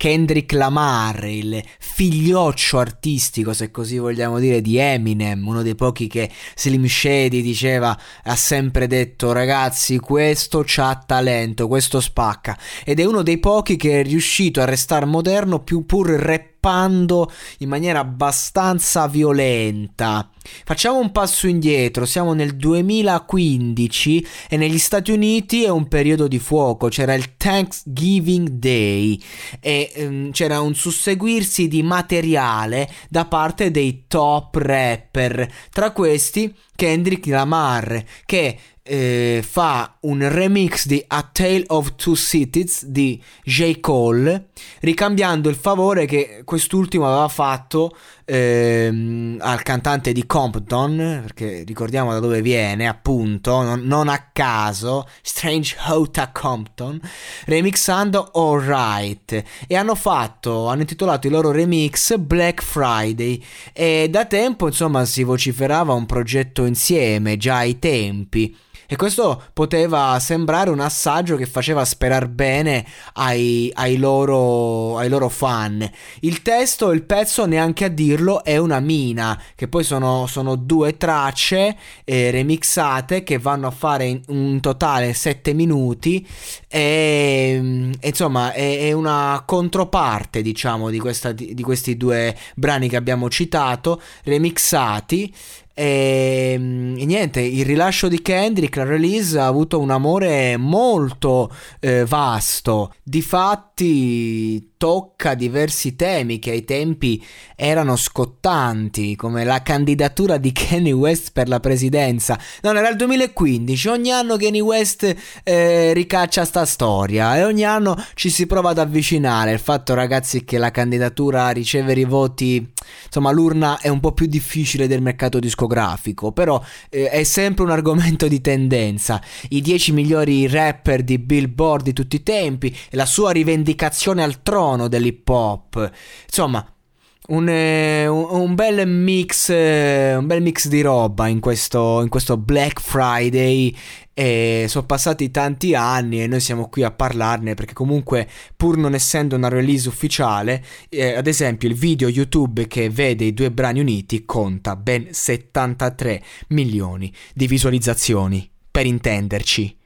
Kendrick Lamar, il figlioccio artistico, se così vogliamo dire, di Eminem, uno dei pochi che Slim Shady diceva, ha sempre detto ragazzi questo c'ha talento, questo spacca. Ed è uno dei pochi che è riuscito a restare moderno più pur rap scappando in maniera abbastanza violenta. Facciamo un passo indietro, siamo nel 2015 e negli Stati Uniti è un periodo di fuoco, c'era il Thanksgiving Day e um, c'era un susseguirsi di materiale da parte dei top rapper, tra questi Kendrick Lamar che eh, fa un remix di A Tale of Two Cities di J. Cole, ricambiando il favore che quest'ultimo aveva fatto ehm, al cantante di Compton, perché ricordiamo da dove viene, appunto, non, non a caso, Strange Hota Compton, remixando Alright. E hanno fatto, hanno intitolato il loro remix Black Friday. E da tempo, insomma, si vociferava un progetto insieme, già ai tempi. E questo poteva sembrare un assaggio che faceva sperare bene ai, ai, loro, ai loro fan. Il testo, il pezzo, neanche a dirlo, è una mina, che poi sono, sono due tracce eh, remixate che vanno a fare in un totale 7 minuti. E, e insomma, è, è, una controparte, diciamo, di, questa, di, di questi due brani che abbiamo citato, remixati. E, ehm, e, niente, il rilascio di Kendrick, la release ha avuto un amore molto eh, vasto. Difatti tocca diversi temi che ai tempi erano scottanti, come la candidatura di Kanye West per la presidenza. Non era il 2015, ogni anno Kanye West eh, ricaccia sta storia e ogni anno ci si prova ad avvicinare. Il fatto, ragazzi, che la candidatura ricevere i voti, insomma, l'urna è un po' più difficile del mercato discografico, però eh, è sempre un argomento di tendenza. I 10 migliori rapper di Billboard di tutti i tempi la sua rivendicazione al trono dell'hip hop. Insomma, un, eh, un, bel mix, eh, un bel mix di roba in questo, in questo Black Friday. E sono passati tanti anni e noi siamo qui a parlarne perché comunque pur non essendo una release ufficiale, eh, ad esempio il video YouTube che vede i due brani uniti conta ben 73 milioni di visualizzazioni, per intenderci.